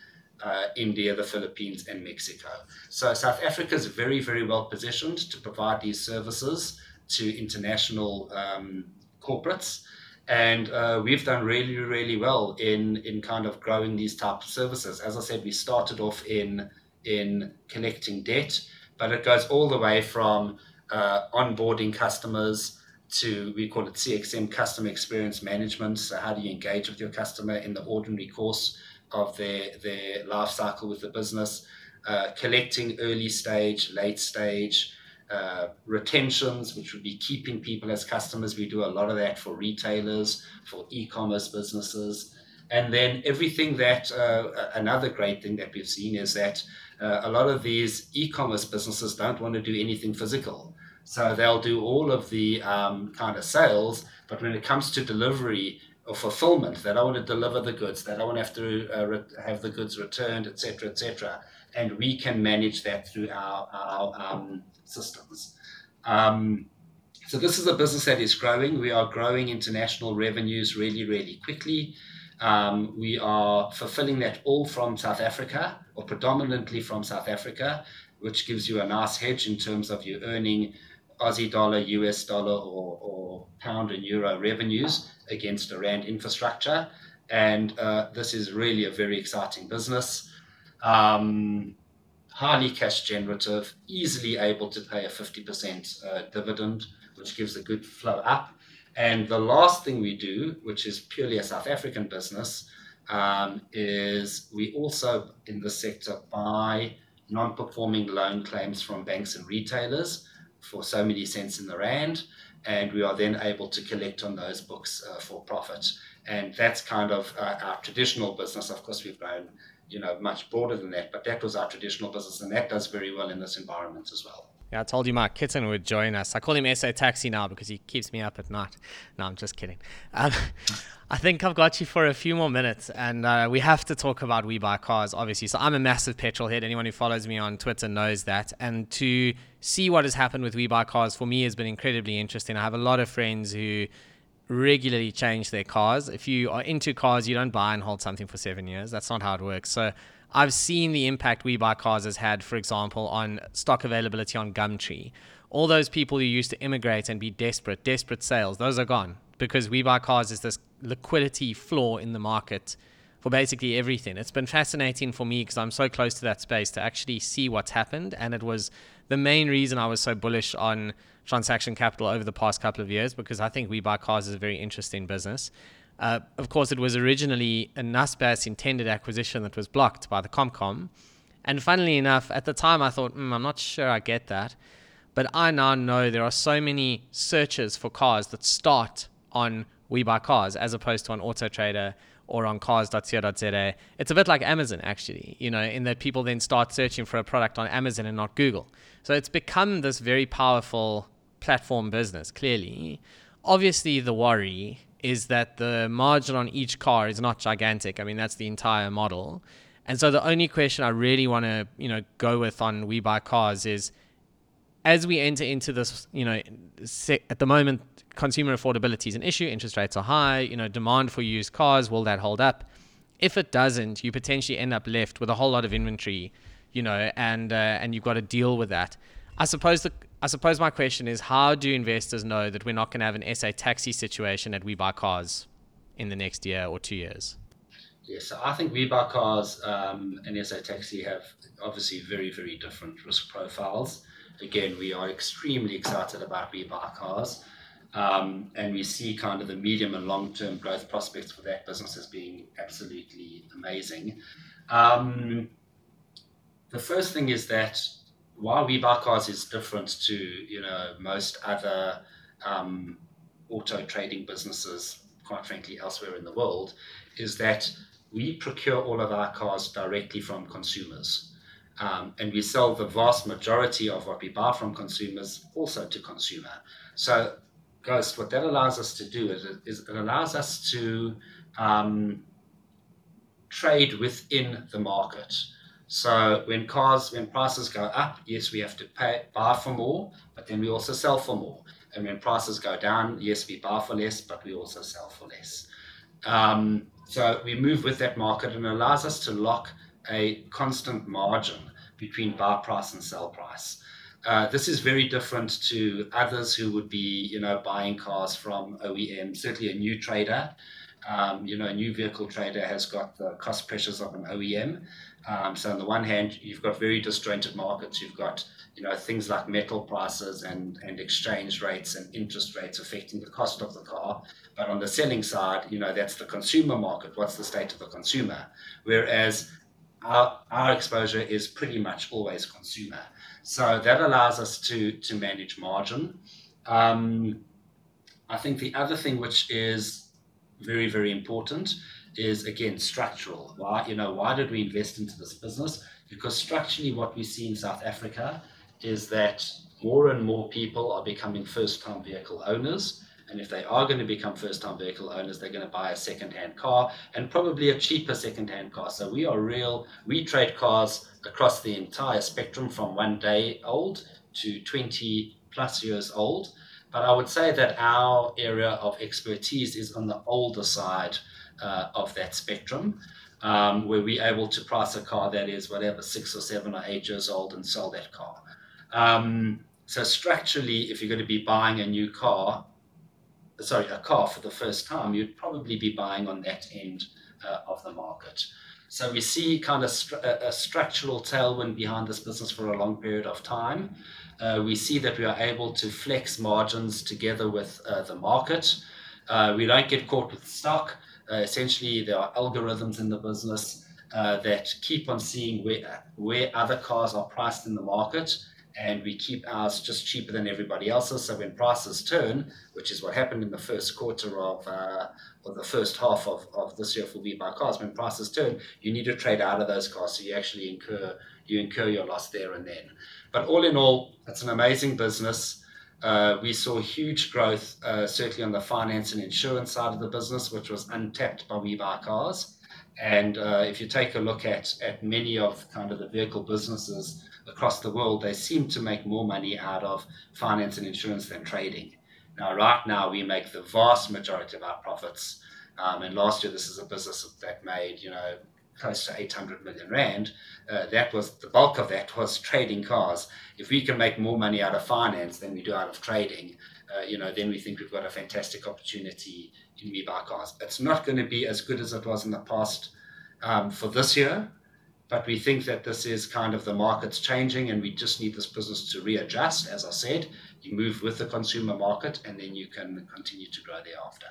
uh, India, the Philippines, and Mexico. So South Africa is very, very well positioned to provide these services to international um, corporates and uh, we've done really really well in in kind of growing these type of services as i said we started off in in collecting debt but it goes all the way from uh, onboarding customers to we call it cxm customer experience management so how do you engage with your customer in the ordinary course of their their life cycle with the business uh, collecting early stage late stage uh, retentions, which would be keeping people as customers. We do a lot of that for retailers, for e commerce businesses. And then everything that, uh, another great thing that we've seen is that uh, a lot of these e commerce businesses don't want to do anything physical. So they'll do all of the um, kind of sales, but when it comes to delivery or fulfillment, they don't want to deliver the goods, they don't want to have to uh, re- have the goods returned, etc., etc. And we can manage that through our, our um, systems. Um, so this is a business that is growing. We are growing international revenues really, really quickly. Um, we are fulfilling that all from South Africa, or predominantly from South Africa, which gives you a nice hedge in terms of you earning Aussie dollar, US dollar, or, or pound and euro revenues against rand infrastructure. And uh, this is really a very exciting business. Um, highly cash generative, easily able to pay a 50% uh, dividend, which gives a good flow up. And the last thing we do, which is purely a South African business, um, is we also in the sector buy non performing loan claims from banks and retailers for so many cents in the rand. And we are then able to collect on those books uh, for profit. And that's kind of uh, our traditional business. Of course, we've grown you know much broader than that. But that was our traditional business, and that does very well in this environment as well. Yeah, I told you my kitten would join us. I call him SA Taxi now because he keeps me up at night. No, I'm just kidding. Um, I think I've got you for a few more minutes, and uh, we have to talk about WeBuyCars, obviously. So I'm a massive petrol head. Anyone who follows me on Twitter knows that. And to see what has happened with WeBuyCars for me has been incredibly interesting. I have a lot of friends who regularly change their cars. If you are into cars, you don't buy and hold something for seven years. That's not how it works. So I've seen the impact WeBuyCars has had, for example, on stock availability on Gumtree. All those people who used to immigrate and be desperate, desperate sales, those are gone because WeBuyCars is this liquidity floor in the market for basically everything. It's been fascinating for me because I'm so close to that space to actually see what's happened. And it was the main reason I was so bullish on transaction capital over the past couple of years because I think WeBuyCars is a very interesting business. Uh, of course, it was originally a Naspers intended acquisition that was blocked by the Comcom. And funnily enough, at the time I thought, mm, I'm not sure I get that. But I now know there are so many searches for cars that start on WeBuyCars as opposed to on Auto Trader or on cars.co.za. It's a bit like Amazon, actually, you know, in that people then start searching for a product on Amazon and not Google. So it's become this very powerful platform business, clearly. Obviously, the worry is that the margin on each car is not gigantic. I mean, that's the entire model. And so the only question I really want to, you know, go with on WeBuyCars is as we enter into this, you know, at the moment, consumer affordability is an issue. Interest rates are high. You know, demand for used cars will that hold up? If it doesn't, you potentially end up left with a whole lot of inventory, you know, and uh, and you've got to deal with that. I suppose the I suppose my question is how do investors know that we're not going to have an SA taxi situation at WeBuyCars in the next year or two years? Yes, so I think WeBuyCars um, and SA Taxi have obviously very, very different risk profiles again, we are extremely excited about WeBuyCars. Um, and we see kind of the medium and long term growth prospects for that business as being absolutely amazing. Um, the first thing is that while WeBuyCars is different to you know most other um, auto trading businesses, quite frankly, elsewhere in the world, is that we procure all of our cars directly from consumers. Um, and we sell the vast majority of what we buy from consumers also to consumer. So, Ghost, what that allows us to do is, is it allows us to um, trade within the market. So when cars, when prices go up, yes, we have to pay buy for more, but then we also sell for more. And when prices go down, yes, we buy for less, but we also sell for less. Um, so we move with that market and allows us to lock a constant margin between buy price and sell price. Uh, this is very different to others who would be, you know, buying cars from OEM. Certainly, a new trader, um, you know, a new vehicle trader has got the cost pressures of an OEM. Um, so on the one hand, you've got very disjointed markets. You've got, you know, things like metal prices and and exchange rates and interest rates affecting the cost of the car. But on the selling side, you know, that's the consumer market. What's the state of the consumer? Whereas our, our exposure is pretty much always consumer. So that allows us to, to manage margin. Um, I think the other thing which is very, very important is again structural. Why, you know, why did we invest into this business? Because structurally, what we see in South Africa is that more and more people are becoming first time vehicle owners. And if they are going to become first time vehicle owners, they're going to buy a second hand car and probably a cheaper second hand car. So we are real, we trade cars across the entire spectrum from one day old to 20 plus years old. But I would say that our area of expertise is on the older side of that spectrum. Um, where we're able to price a car that is whatever six or seven or eight years old and sell that car. Um, so structurally, if you're going to be buying a new car, sorry, a car for the first time, you'd probably be buying on that end uh, of the market. So we see kind of a, structural tailwind behind this business for a long period of time. Uh, we see that we are able to flex margins together with uh, the market. Uh, we don't get caught with stock. Uh, essentially, there are algorithms in the business uh, that keep on seeing where, where other cars are priced in the market and we keep ours just cheaper than everybody else's. So when prices turn, which is what happened in the first quarter of uh, or the first half of, of this year for WeBuyCars, when prices turn, you need to trade out of those cars, so you actually incur you incur your loss there and then. But all in all, it's an amazing business. Uh, we saw huge growth, uh, certainly on the finance and insurance side of the business, which was untapped by WeBuyCars. And uh, if you take a look at at many of kind of the vehicle businesses across the world, they seem to make more money out of finance and insurance than trading. Now, right now, we make the vast majority of our profits. Um, and last year, this is a business that made, you know, close to 800 million rand. Uh, that was the bulk of that was trading cars. If we can make more money out of finance than we do out of trading, uh, you know, then we think we've got a fantastic opportunity in WeBuyCars. It's not going to be as good as it was in the past um, for this year, but we think that this is kind of the market's changing and we just need this business to readjust. As I said, you move with the consumer market and then you can continue to grow thereafter.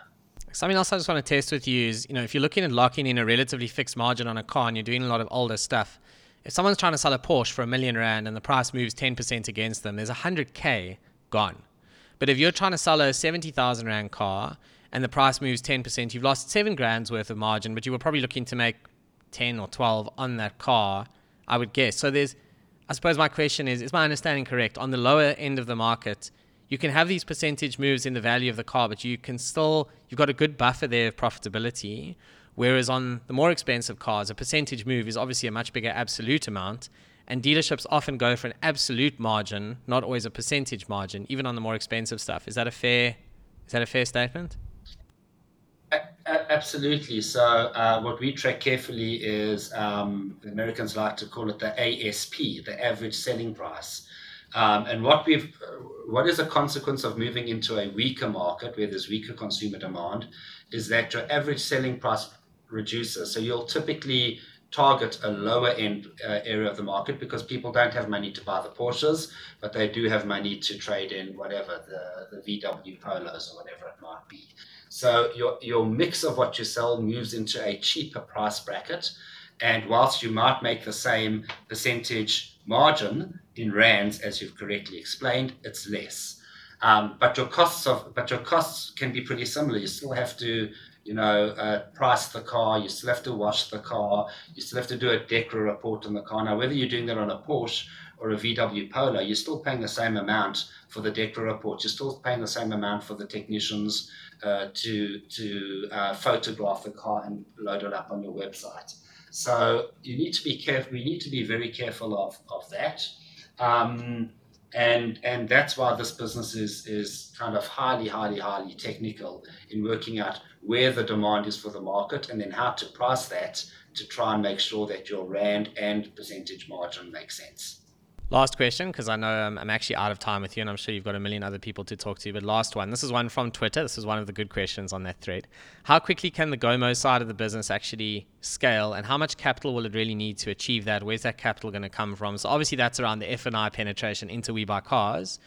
Something else I just want to test with you is, you know, if you're looking at locking in a relatively fixed margin on a car and you're doing a lot of older stuff, if someone's trying to sell a Porsche for a million rand and the price moves 10% against them, there's 100k gone. But if you're trying to sell a 70,000 rand car and the price moves 10%, you've lost seven grand's worth of margin, but you were probably looking to make 10 or 12 on that car, I would guess. So there's, I suppose my question is, is my understanding correct? On the lower end of the market, you can have these percentage moves in the value of the car, but you can still, you've got a good buffer there of profitability. Whereas on the more expensive cars, a percentage move is obviously a much bigger absolute amount. And dealerships often go for an absolute margin, not always a percentage margin, even on the more expensive stuff. Is that a fair, is that a fair statement? Absolutely. So uh, what we track carefully is um, Americans like to call it the ASP, the average selling price. Um, and what we've, what is a consequence of moving into a weaker market where there's weaker consumer demand, is that your average selling price reduces. So you'll typically target a lower end uh, area of the market because people don't have money to buy the Porsches, but they do have money to trade in whatever the, the VW Polos or whatever it might be. So your, your mix of what you sell moves into a cheaper price bracket. And whilst you might make the same percentage margin in rands, as you've correctly explained, it's less. Um, but your costs of but your costs can be pretty similar. You still have to you know, uh, price the car, you still have to wash the car, you still have to do a DEKRA report on the car. Now, whether you're doing that on a Porsche or a VW Polo, you're still paying the same amount for the DEKRA report. You're still paying the same amount for the technicians uh, to to uh, photograph the car and load it up on your website. So you need to be careful. We need to be very careful of of that. Um, and and that's why this business is is kind of highly highly highly technical in working out where the demand is for the market and then how to price that to try and make sure that your rand and percentage margin makes sense Last question, because I know I'm, I'm, actually out of time with you, and I'm sure you've got a million other people to talk to. But last one, this is one from Twitter. This is one of the good questions on that thread. How quickly can the Gomo side of the business actually scale, and how much capital will it really need to achieve that? Where's that capital going to come from? So obviously that's around the F and I penetration into WeBuyCars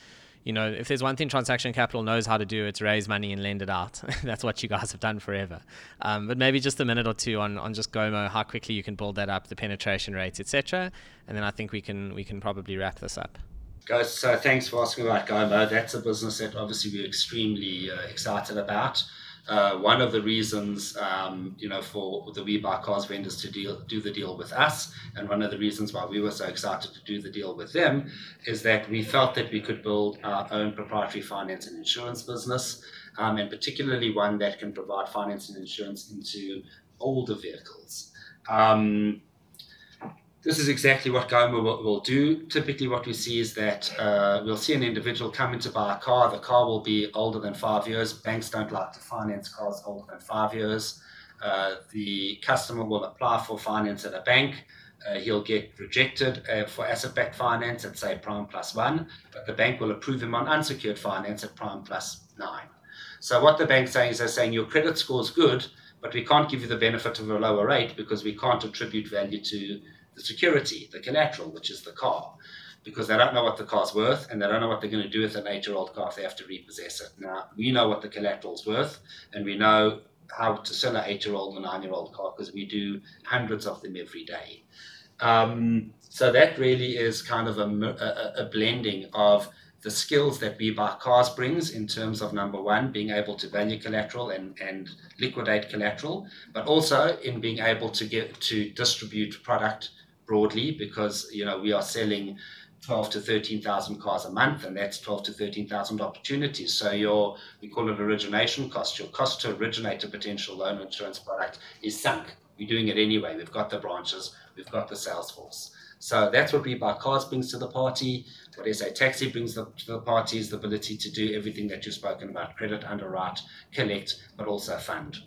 you know, if there's one thing Transaction Capital knows how to do, it's raise money and lend it out. That's what you guys have done forever. Um, but maybe just a minute or two on, on just Gomo, how quickly you can build that up, the penetration rates, etc. And then I think we can we can probably wrap this up. Guys, so thanks for asking about Gomo. That's a business that obviously we're extremely uh, excited about. Uh, one of the reasons, um, you know, for the WeBuyCars vendors to deal, do the deal with us, and one of the reasons why we were so excited to do the deal with them, is that we felt that we could build our own proprietary finance and insurance business, um, and particularly one that can provide finance and insurance into older vehicles. Um, this is exactly what Gomo will, will, do. Typically, what we see is that uh, we'll see an individual come in to buy a car. The car will be older than five years. Banks don't like to finance cars older than five years. Uh, the customer will apply for finance at a bank. Uh, he'll get rejected uh, for asset backed finance at, say, prime plus one, but the bank will approve him on unsecured finance at prime plus nine. So, what the bank's saying is they're saying your credit score is good, but we can't give you the benefit of a lower rate because we can't attribute value to the security, the collateral, which is the car, because they don't know what the car's worth and they don't know what they're going to do with an eight year old car if they have to repossess it. Now, we know what the collateral's worth and we know how to sell an eight year old or nine year old car because we do hundreds of them every day. Um, so that really is kind of a, a, a blending of the skills that WeBuyCars brings in terms of number one, being able to value collateral and, and liquidate collateral, but also in being able to get to distribute product broadly because you know we are selling 12 to 13,000 cars a month and that's 12 to 13,000 opportunities. So your, we call it origination cost. Your cost to originate a potential loan insurance product is sunk. We're doing it anyway. We've got the branches, we've got the sales force. So that's what WeBuyCars brings to the party. What SA Taxi brings the, to the party is the ability to do everything that you've spoken about, credit, underwrite, collect, but also fund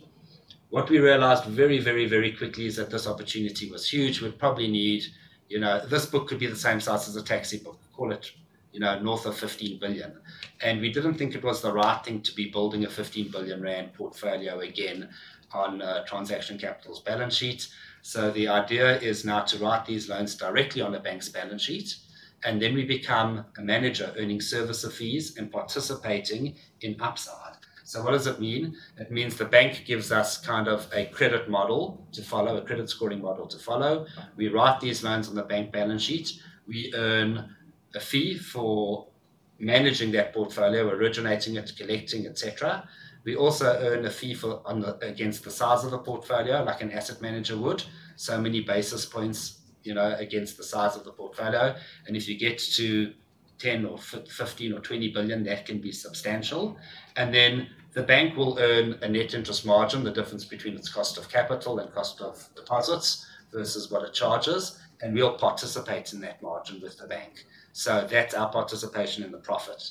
what we realized very, very, very quickly is that this opportunity was huge. We'd probably need, you know, this book could be the same size as a taxi book, call it, you know, north of 15 billion. And we didn't think it was the right thing to be building a 15 billion rand portfolio again on uh, transaction capital's balance sheet. So the idea is now to write these loans directly on the bank's balance sheet. And then we become a manager earning servicer fees and participating in upside. So what does it mean? It means the bank gives us kind of a credit model to follow, a credit scoring model to follow. We write these loans on the bank balance sheet. We earn a fee for managing that portfolio, originating it, collecting, etc. We also earn a fee for on the, against the size of the portfolio, like an asset manager would. So many basis points, you know, against the size of the portfolio. And if you get to 10 or 15 or 20 billion, that can be substantial. And then the bank will earn a net interest margin, the difference between its cost of capital and cost of deposits versus what it charges, and we'll participate in that margin with the bank. So that's our participation in the profit.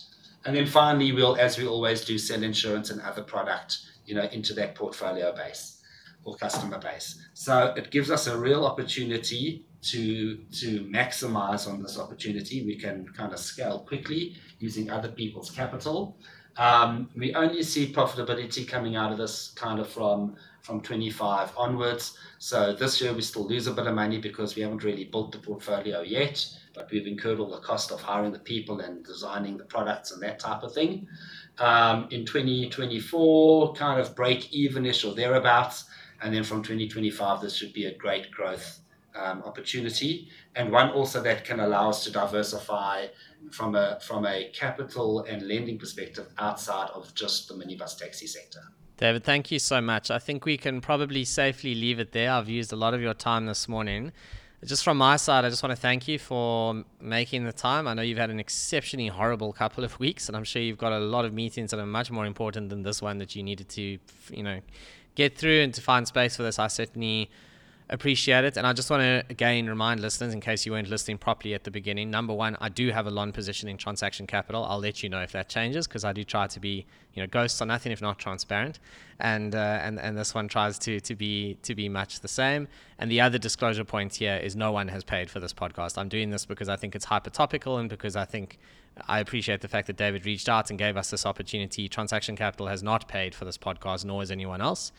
And then finally, we'll, as we always do, sell insurance and other product, you know, into that portfolio base or customer base. So it gives us a real opportunity to to maximize on this opportunity. We can kind of scale quickly using other people's capital um, we only see profitability coming out of this kind of from from 25 onwards. So this year we still lose a bit of money because we haven't really built the portfolio yet, but we've incurred all the cost of hiring the people and designing the products and that type of thing. Um, in 2024, kind of break evenish or thereabouts, and then from 2025 this should be a great growth um, opportunity and one also that can allow us to diversify from a from a capital and lending perspective outside of just the minibus taxi sector. David, thank you so much. I think we can probably safely leave it there. I've used a lot of your time this morning. Just from my side, I just want to thank you for making the time. I know you've had an exceptionally horrible couple of weeks, and I'm sure you've got a lot of meetings that are much more important than this one that you needed to, you know, get through and to find space for this. I certainly appreciate it. And I just want to again remind listeners, in case you weren't listening properly at the beginning, number one, I do have a long position in transaction capital. I'll let you know if that changes because I do try to be, you know, ghosts are nothing if not transparent, and uh, and and this one tries to to be to be much the same. And the other disclosure point here is no one has paid for this podcast. I'm doing this because I think it's hyper topical and because I think. I appreciate the fact that David reached out and gave us this opportunity. Transaction Capital has not paid for this podcast, nor has anyone else.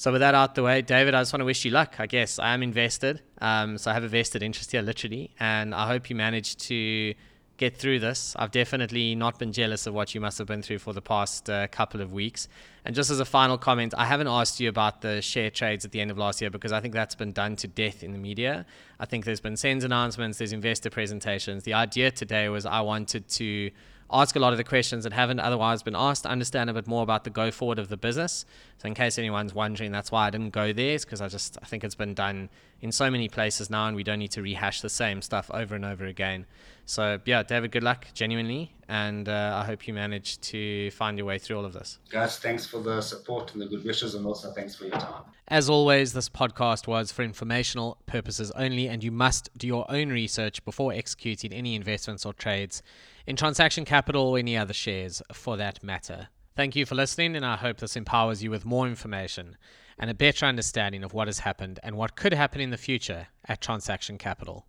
So with that out the way, David, I just want to wish you luck. I guess I am invested, um, so I have a vested interest here, literally, and I hope you manage to get through this. I've definitely not been jealous of what you must have been through for the past uh, couple of weeks. And just as a final comment, I haven't asked you about the share trades at the end of last year because I think that's been done to death in the media. I think there's been SENS announcements, there's investor presentations. The idea today was I wanted to ask a lot of the questions that haven't otherwise been asked, understand a bit more about the go forward of the business. So, in case anyone's wondering, that's why I didn't go there, is because I just I think it's been done in so many places now, and we don't need to rehash the same stuff over and over again. So, yeah, David, good luck, genuinely, and uh, I hope you manage to find your way through all of this. Guys, thanks for the support and the good wishes, and also thanks for your time. As always, this podcast was for informational purposes only, and you must do your own research before executing any investments or trades in transaction capital or any other shares for that matter. Thank you for listening, and I hope this empowers you with more information and a better understanding of what has happened and what could happen in the future at Transaction Capital.